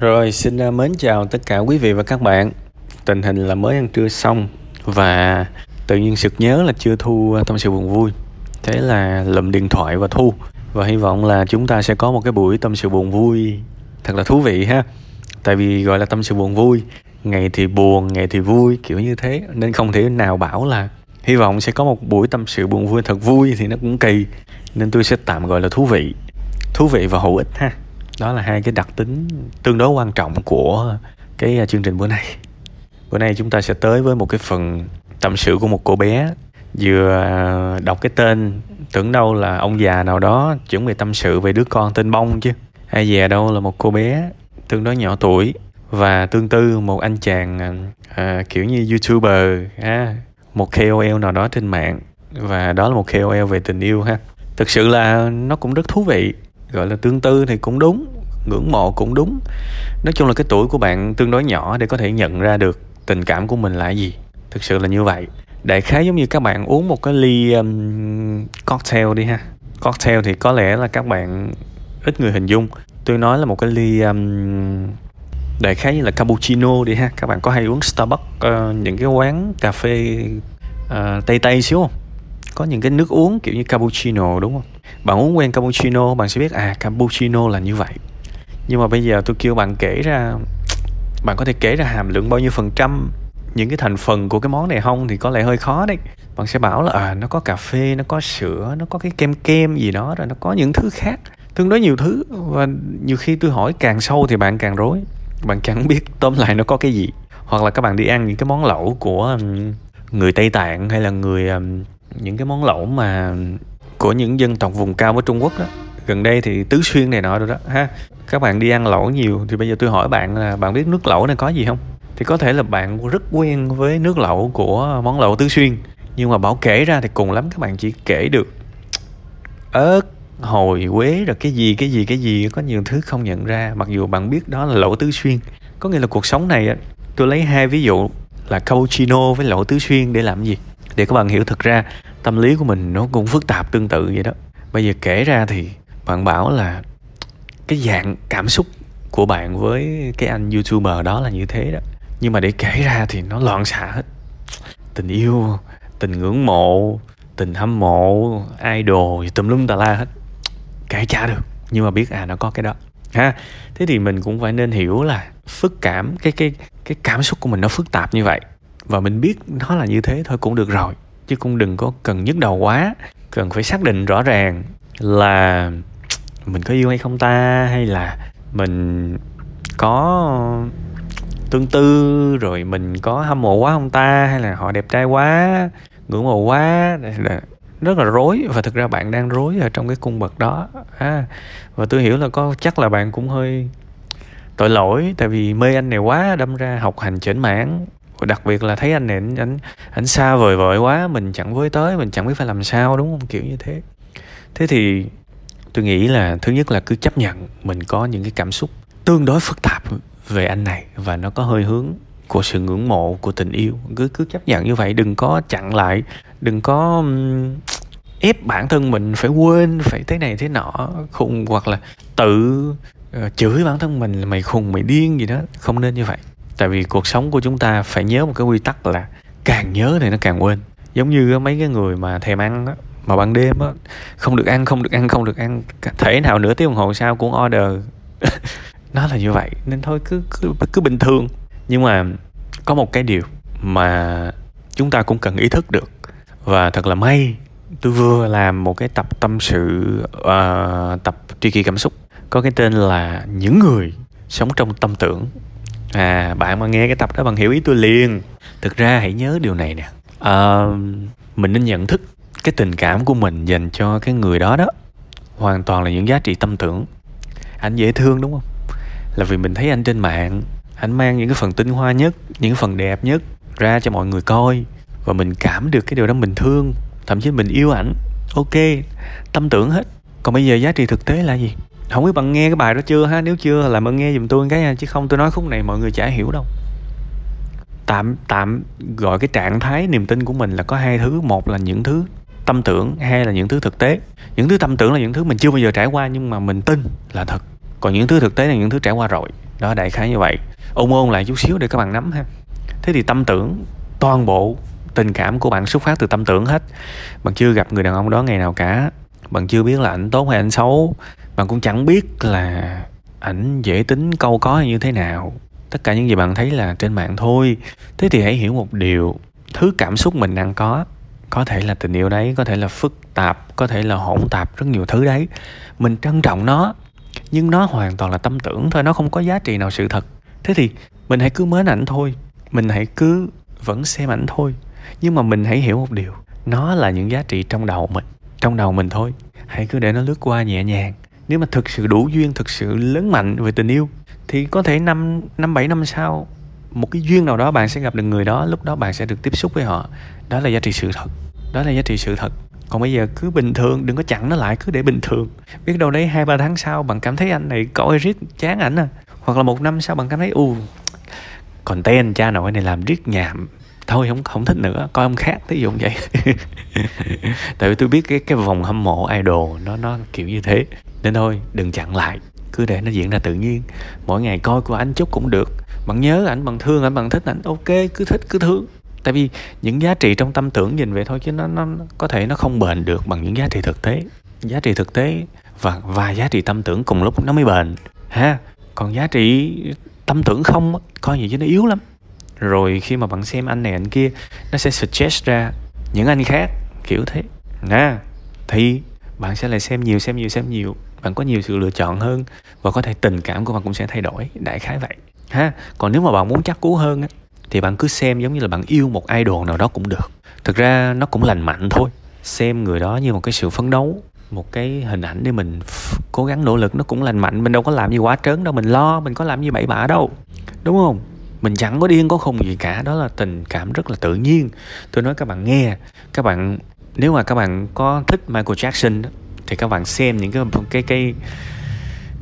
Rồi, xin à, mến chào tất cả quý vị và các bạn. Tình hình là mới ăn trưa xong và tự nhiên sực nhớ là chưa thu à, tâm sự buồn vui. Thế là lụm điện thoại và thu. Và hy vọng là chúng ta sẽ có một cái buổi tâm sự buồn vui thật là thú vị ha. Tại vì gọi là tâm sự buồn vui, ngày thì buồn, ngày thì vui kiểu như thế nên không thể nào bảo là hy vọng sẽ có một buổi tâm sự buồn vui thật vui thì nó cũng kỳ nên tôi sẽ tạm gọi là thú vị thú vị và hữu ích ha đó là hai cái đặc tính tương đối quan trọng của cái à, chương trình bữa nay. Bữa nay chúng ta sẽ tới với một cái phần tâm sự của một cô bé vừa à, đọc cái tên, tưởng đâu là ông già nào đó chuẩn bị tâm sự về đứa con tên bông chứ. Ai về đâu là một cô bé tương đối nhỏ tuổi và tương tư một anh chàng à, à kiểu như youtuber, ha, một KOL nào đó trên mạng. Và đó là một KOL về tình yêu ha. Thực sự là nó cũng rất thú vị gọi là tương tư thì cũng đúng ngưỡng mộ cũng đúng. Nói chung là cái tuổi của bạn tương đối nhỏ để có thể nhận ra được tình cảm của mình là gì. Thực sự là như vậy. Đại khái giống như các bạn uống một cái ly um, cocktail đi ha. Cocktail thì có lẽ là các bạn ít người hình dung. Tôi nói là một cái ly um, đại khái như là cappuccino đi ha. Các bạn có hay uống starbucks uh, những cái quán cà phê uh, tây tây xíu không? Có những cái nước uống kiểu như cappuccino, đúng không? Bạn uống quen cappuccino, bạn sẽ biết à cappuccino là như vậy. Nhưng mà bây giờ tôi kêu bạn kể ra, bạn có thể kể ra hàm lượng bao nhiêu phần trăm những cái thành phần của cái món này không thì có lẽ hơi khó đấy. Bạn sẽ bảo là à nó có cà phê, nó có sữa, nó có cái kem kem gì đó, rồi nó có những thứ khác, tương đối nhiều thứ. Và nhiều khi tôi hỏi càng sâu thì bạn càng rối. Bạn chẳng biết tóm lại nó có cái gì. Hoặc là các bạn đi ăn những cái món lẩu của người tây tạng hay là người những cái món lẩu mà của những dân tộc vùng cao ở Trung Quốc đó. Gần đây thì tứ xuyên này nọ rồi đó, ha. Các bạn đi ăn lẩu nhiều thì bây giờ tôi hỏi bạn là bạn biết nước lẩu này có gì không? Thì có thể là bạn rất quen với nước lẩu của món lẩu tứ xuyên, nhưng mà bảo kể ra thì cùng lắm các bạn chỉ kể được. Ớt, hồi, quế rồi cái gì cái gì cái gì, có nhiều thứ không nhận ra, mặc dù bạn biết đó là lẩu tứ xuyên. Có nghĩa là cuộc sống này tôi lấy hai ví dụ là cappuccino với lẩu tứ xuyên để làm gì? Để các bạn hiểu thực ra tâm lý của mình nó cũng phức tạp tương tự vậy đó. Bây giờ kể ra thì bạn bảo là cái dạng cảm xúc của bạn với cái anh youtuber đó là như thế đó. Nhưng mà để kể ra thì nó loạn xạ hết. Tình yêu, tình ngưỡng mộ, tình hâm mộ, idol, tùm lum tà la hết. Kể chả được, nhưng mà biết à nó có cái đó. Ha, thế thì mình cũng phải nên hiểu là phức cảm, cái cái cái cảm xúc của mình nó phức tạp như vậy. Và mình biết nó là như thế thôi cũng được rồi chứ cũng đừng có cần nhức đầu quá. Cần phải xác định rõ ràng là mình có yêu hay không ta hay là mình có tương tư rồi mình có hâm mộ quá không ta hay là họ đẹp trai quá ngưỡng mộ quá. Rất là rối và thực ra bạn đang rối ở trong cái cung bậc đó. À, và tôi hiểu là có chắc là bạn cũng hơi tội lỗi tại vì mê anh này quá đâm ra học hành chểnh mãn đặc biệt là thấy anh này anh anh, anh xa vời vợi quá mình chẳng với tới mình chẳng biết phải làm sao đúng không? Kiểu như thế. Thế thì tôi nghĩ là thứ nhất là cứ chấp nhận mình có những cái cảm xúc tương đối phức tạp về anh này và nó có hơi hướng của sự ngưỡng mộ của tình yêu. Cứ cứ chấp nhận như vậy đừng có chặn lại đừng có um, ép bản thân mình phải quên phải thế này thế nọ khùng hoặc là tự uh, chửi bản thân mình là mày khùng mày điên gì đó. Không nên như vậy tại vì cuộc sống của chúng ta phải nhớ một cái quy tắc là càng nhớ thì nó càng quên. Giống như mấy cái người mà thèm ăn đó, mà ban đêm đó, không được ăn không được ăn không được ăn thể nào nửa tiếng đồng hồ sau cũng order. Nó là như vậy nên thôi cứ cứ cứ bình thường. Nhưng mà có một cái điều mà chúng ta cũng cần ý thức được và thật là may tôi vừa làm một cái tập tâm sự uh, tập tri kỷ cảm xúc. Có cái tên là những người sống trong tâm tưởng à bạn mà nghe cái tập đó bằng hiểu ý tôi liền. Thực ra hãy nhớ điều này nè. À, mình nên nhận thức cái tình cảm của mình dành cho cái người đó đó. Hoàn toàn là những giá trị tâm tưởng. Anh dễ thương đúng không? Là vì mình thấy anh trên mạng. Anh mang những cái phần tinh hoa nhất những phần đẹp nhất ra cho mọi người coi. Và mình cảm được cái điều đó mình thương. Thậm chí mình yêu ảnh. Ok tâm tưởng hết. Còn bây giờ giá trị thực tế là gì không biết bạn nghe cái bài đó chưa ha? Nếu chưa là bạn nghe giùm tôi cái nha, chứ không tôi nói khúc này mọi người chả hiểu đâu. Tạm tạm gọi cái trạng thái niềm tin của mình là có hai thứ. Một là những thứ tâm tưởng, hai là những thứ thực tế. Những thứ tâm tưởng là những thứ mình chưa bao giờ trải qua nhưng mà mình tin là thật. Còn những thứ thực tế là những thứ trải qua rồi. Đó, đại khái như vậy. Ôn ôn lại chút xíu để các bạn nắm ha. Thế thì tâm tưởng, toàn bộ tình cảm của bạn xuất phát từ tâm tưởng hết. Bạn chưa gặp người đàn ông đó ngày nào cả. Bạn chưa biết là anh tốt hay anh xấu bạn cũng chẳng biết là ảnh dễ tính, câu có như thế nào. Tất cả những gì bạn thấy là trên mạng thôi. Thế thì hãy hiểu một điều. Thứ cảm xúc mình đang có có thể là tình yêu đấy, có thể là phức tạp, có thể là hỗn tạp rất nhiều thứ đấy. Mình trân trọng nó, nhưng nó hoàn toàn là tâm tưởng thôi, nó không có giá trị nào sự thật. Thế thì mình hãy cứ mến ảnh thôi. Mình hãy cứ vẫn xem ảnh thôi. Nhưng mà mình hãy hiểu một điều. Nó là những giá trị trong đầu mình, trong đầu mình thôi. Hãy cứ để nó lướt qua nhẹ nhàng nếu mà thực sự đủ duyên, thực sự lớn mạnh về tình yêu, thì có thể năm năm bảy, năm sau, một cái duyên nào đó bạn sẽ gặp được người đó, lúc đó bạn sẽ được tiếp xúc với họ. Đó là giá trị sự thật. Đó là giá trị sự thật. Còn bây giờ cứ bình thường, đừng có chặn nó lại, cứ để bình thường. Biết đâu đấy hai, ba tháng sau bạn cảm thấy anh này coi riết, chán ảnh à. Hoặc là một năm sau bạn cảm thấy u còn tên cha nội này làm riết nhảm thôi, không không thích nữa, coi ông khác, thí dụ vậy. Tại vì tôi biết cái cái vòng hâm mộ idol, nó nó kiểu như thế nên thôi, đừng chặn lại. Cứ để nó diễn ra tự nhiên. Mỗi ngày coi của anh chút cũng được. Bạn nhớ ảnh, bạn thương ảnh, bạn thích ảnh, ok, cứ thích, cứ thương. Tại vì những giá trị trong tâm tưởng nhìn vậy thôi chứ nó nó có thể nó không bền được bằng những giá trị thực tế. Giá trị thực tế và và giá trị tâm tưởng cùng lúc nó mới bền. Ha, còn giá trị tâm tưởng không coi như chứ nó yếu lắm. Rồi khi mà bạn xem anh này, anh kia, nó sẽ suggest ra những anh khác, kiểu thế. Nè thì bạn sẽ lại xem nhiều xem nhiều xem nhiều bạn có nhiều sự lựa chọn hơn và có thể tình cảm của bạn cũng sẽ thay đổi. Đại khái vậy. Ha? Còn nếu mà bạn muốn chắc cú hơn á, thì bạn cứ xem giống như là bạn yêu một idol nào đó cũng được. Thực ra nó cũng lành mạnh thôi. Xem người đó như một cái sự phấn đấu, một cái hình ảnh để mình cố gắng nỗ lực nó cũng lành mạnh. Mình đâu có làm gì quá trớn đâu, mình lo, mình có làm gì bậy bạ đâu. Đúng không? Mình chẳng có điên có khùng gì cả. Đó là tình cảm rất là tự nhiên. Tôi nói các bạn nghe, các bạn, nếu mà các bạn có thích Michael Jackson thì các bạn xem những cái cái cái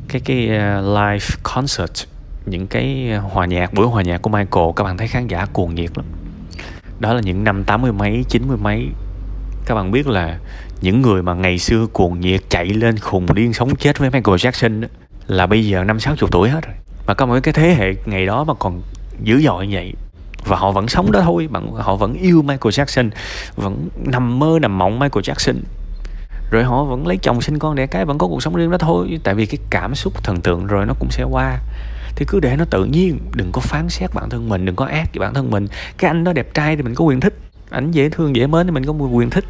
cái cái uh, live concert những cái hòa nhạc buổi hòa nhạc của Michael các bạn thấy khán giả cuồng nhiệt lắm. Đó là những năm tám mươi mấy chín mươi mấy. Các bạn biết là những người mà ngày xưa cuồng nhiệt chạy lên khùng điên sống chết với Michael Jackson đó, là bây giờ năm sáu chục tuổi hết rồi. Mà có mấy cái thế hệ ngày đó mà còn dữ dội như vậy và họ vẫn sống đó thôi bạn họ vẫn yêu Michael Jackson vẫn nằm mơ nằm mộng Michael Jackson rồi họ vẫn lấy chồng sinh con đẻ cái, vẫn có cuộc sống riêng đó thôi. Tại vì cái cảm xúc thần tượng rồi nó cũng sẽ qua. Thì cứ để nó tự nhiên, đừng có phán xét bản thân mình, đừng có ác với bản thân mình. Cái anh đó đẹp trai thì mình có quyền thích. Ảnh dễ thương, dễ mến thì mình có quyền thích.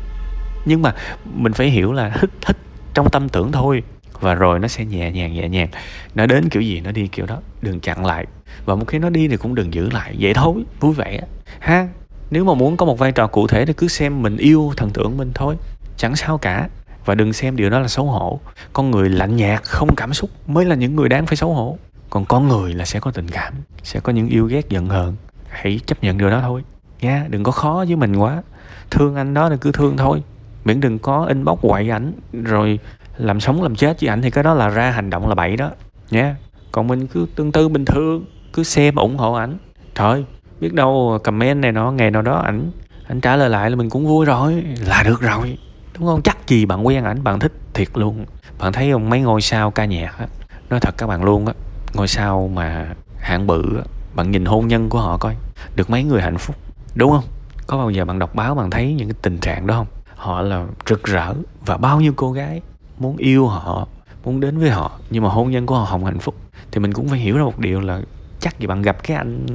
Nhưng mà mình phải hiểu là thích thích trong tâm tưởng thôi. Và rồi nó sẽ nhẹ nhàng nhẹ nhàng. Nó đến kiểu gì nó đi kiểu đó. Đừng chặn lại. Và một khi nó đi thì cũng đừng giữ lại. Vậy thôi, vui vẻ. Ha, nếu mà muốn có một vai trò cụ thể thì cứ xem mình yêu thần tượng mình thôi. Chẳng sao cả và đừng xem điều đó là xấu hổ. Con người lạnh nhạt, không cảm xúc mới là những người đáng phải xấu hổ. Còn con người là sẽ có tình cảm, sẽ có những yêu ghét giận hờn. Hãy chấp nhận điều đó thôi. Nha, đừng có khó với mình quá. Thương anh đó thì cứ thương thôi. Miễn đừng có inbox quậy ảnh, rồi làm sống làm chết với ảnh thì cái đó là ra hành động là bậy đó. Nha, còn mình cứ tương tư bình thường, cứ xem ủng hộ ảnh. Thôi, biết đâu comment này nó ngày nào đó ảnh ảnh trả lời lại là mình cũng vui rồi. Là được rồi đúng không? Chắc gì bạn quen ảnh, bạn thích thiệt luôn. Bạn thấy không mấy ngôi sao ca nhạc á, nói thật các bạn luôn á, ngôi sao mà hạng bự á, bạn nhìn hôn nhân của họ coi, được mấy người hạnh phúc, đúng không? Có bao giờ bạn đọc báo bạn thấy những cái tình trạng đó không? Họ là rực rỡ và bao nhiêu cô gái muốn yêu họ, muốn đến với họ, nhưng mà hôn nhân của họ không hạnh phúc. Thì mình cũng phải hiểu ra một điều là chắc gì bạn gặp cái anh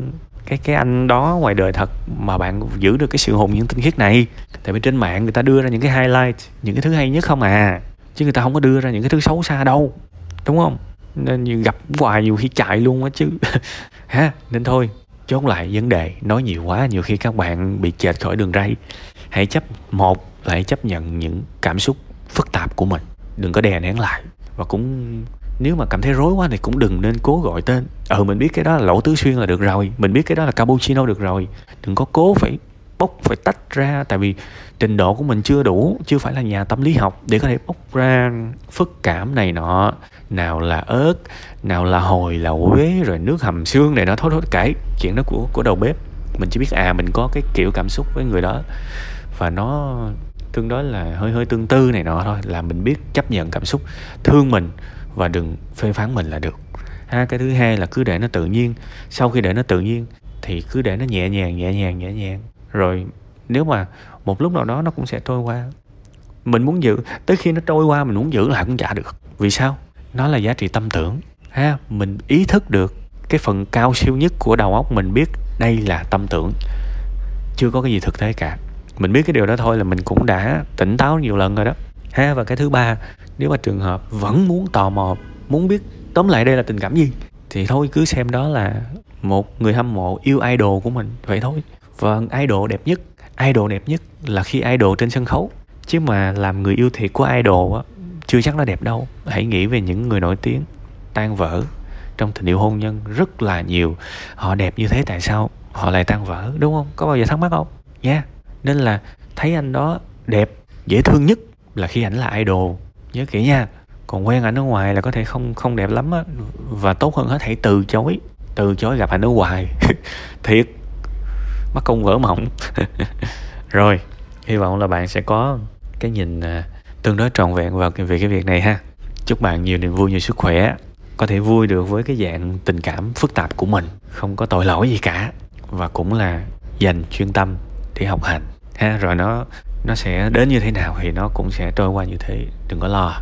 cái cái anh đó ngoài đời thật mà bạn giữ được cái sự hồn nhiên tinh khiết này. Tại vì trên mạng người ta đưa ra những cái highlight những cái thứ hay nhất không à. Chứ người ta không có đưa ra những cái thứ xấu xa đâu, đúng không? Nên gặp hoài nhiều khi chạy luôn á chứ. Ha nên thôi, chốt lại vấn đề, nói nhiều quá, nhiều khi các bạn bị chệch khỏi đường ray. Hãy chấp, một là hãy chấp nhận những cảm xúc phức tạp của mình. Đừng có đè nén lại. Và cũng nếu mà cảm thấy rối quá thì cũng đừng nên cố gọi tên. Ừ mình biết cái đó là lỗ tứ xuyên là được rồi. Mình biết cái đó là cappuccino được rồi. Đừng có cố phải bốc, phải tách ra. Tại vì trình độ của mình chưa đủ, chưa phải là nhà tâm lý học để có thể bốc ra phức cảm này nọ. Nào là ớt, nào là hồi, là quế, rồi nước hầm xương này nó thôi thôi kể chuyện đó của của đầu bếp. Mình chỉ biết à mình có cái kiểu cảm xúc với người đó. Và nó tương đối là hơi hơi tương tư này nọ thôi. Là mình biết chấp nhận cảm xúc thương mình và đừng phê phán mình là được. Ha, cái thứ hai là cứ để nó tự nhiên. Sau khi để nó tự nhiên thì cứ để nó nhẹ nhàng nhẹ nhàng nhẹ nhàng. Rồi nếu mà một lúc nào đó nó cũng sẽ trôi qua. Mình muốn giữ, tới khi nó trôi qua mình muốn giữ lại cũng chả được. Vì sao? Nó là giá trị tâm tưởng. Ha, mình ý thức được cái phần cao siêu nhất của đầu óc mình biết đây là tâm tưởng. Chưa có cái gì thực tế cả. Mình biết cái điều đó thôi là mình cũng đã tỉnh táo nhiều lần rồi đó ha, và cái thứ ba, nếu mà trường hợp vẫn muốn tò mò, muốn biết tóm lại đây là tình cảm gì, thì thôi, cứ xem đó là một người hâm mộ yêu idol của mình. Vậy thôi. Và idol đẹp nhất, idol đẹp nhất là khi idol trên sân khấu. Chứ mà làm người yêu thiệt của idol á, chưa chắc nó đẹp đâu. Hãy nghĩ về những người nổi tiếng, tan vỡ trong tình yêu hôn nhân rất là nhiều. Họ đẹp như thế tại sao họ lại tan vỡ, đúng không? Có bao giờ thắc mắc không? Nha yeah. nên là thấy anh đó đẹp, dễ thương nhất là khi ảnh là idol. Nhớ kỹ nha, còn quen ảnh ở ngoài là có thể không không đẹp lắm á. Và tốt hơn hết hãy từ chối từ chối gặp ảnh ở ngoài. Thiệt mắt công vỡ mộng. Rồi, hy vọng là bạn sẽ có cái nhìn à, tương đối trọn vẹn vào về cái việc này ha. Chúc bạn nhiều niềm vui, nhiều sức khỏe. Có thể vui được với cái dạng tình cảm phức tạp của mình. Không có tội lỗi gì cả. Và cũng là dành chuyên tâm để học hành. Ha, rồi nó nó sẽ đến như thế nào thì nó cũng sẽ trôi qua như thế, đừng có lo.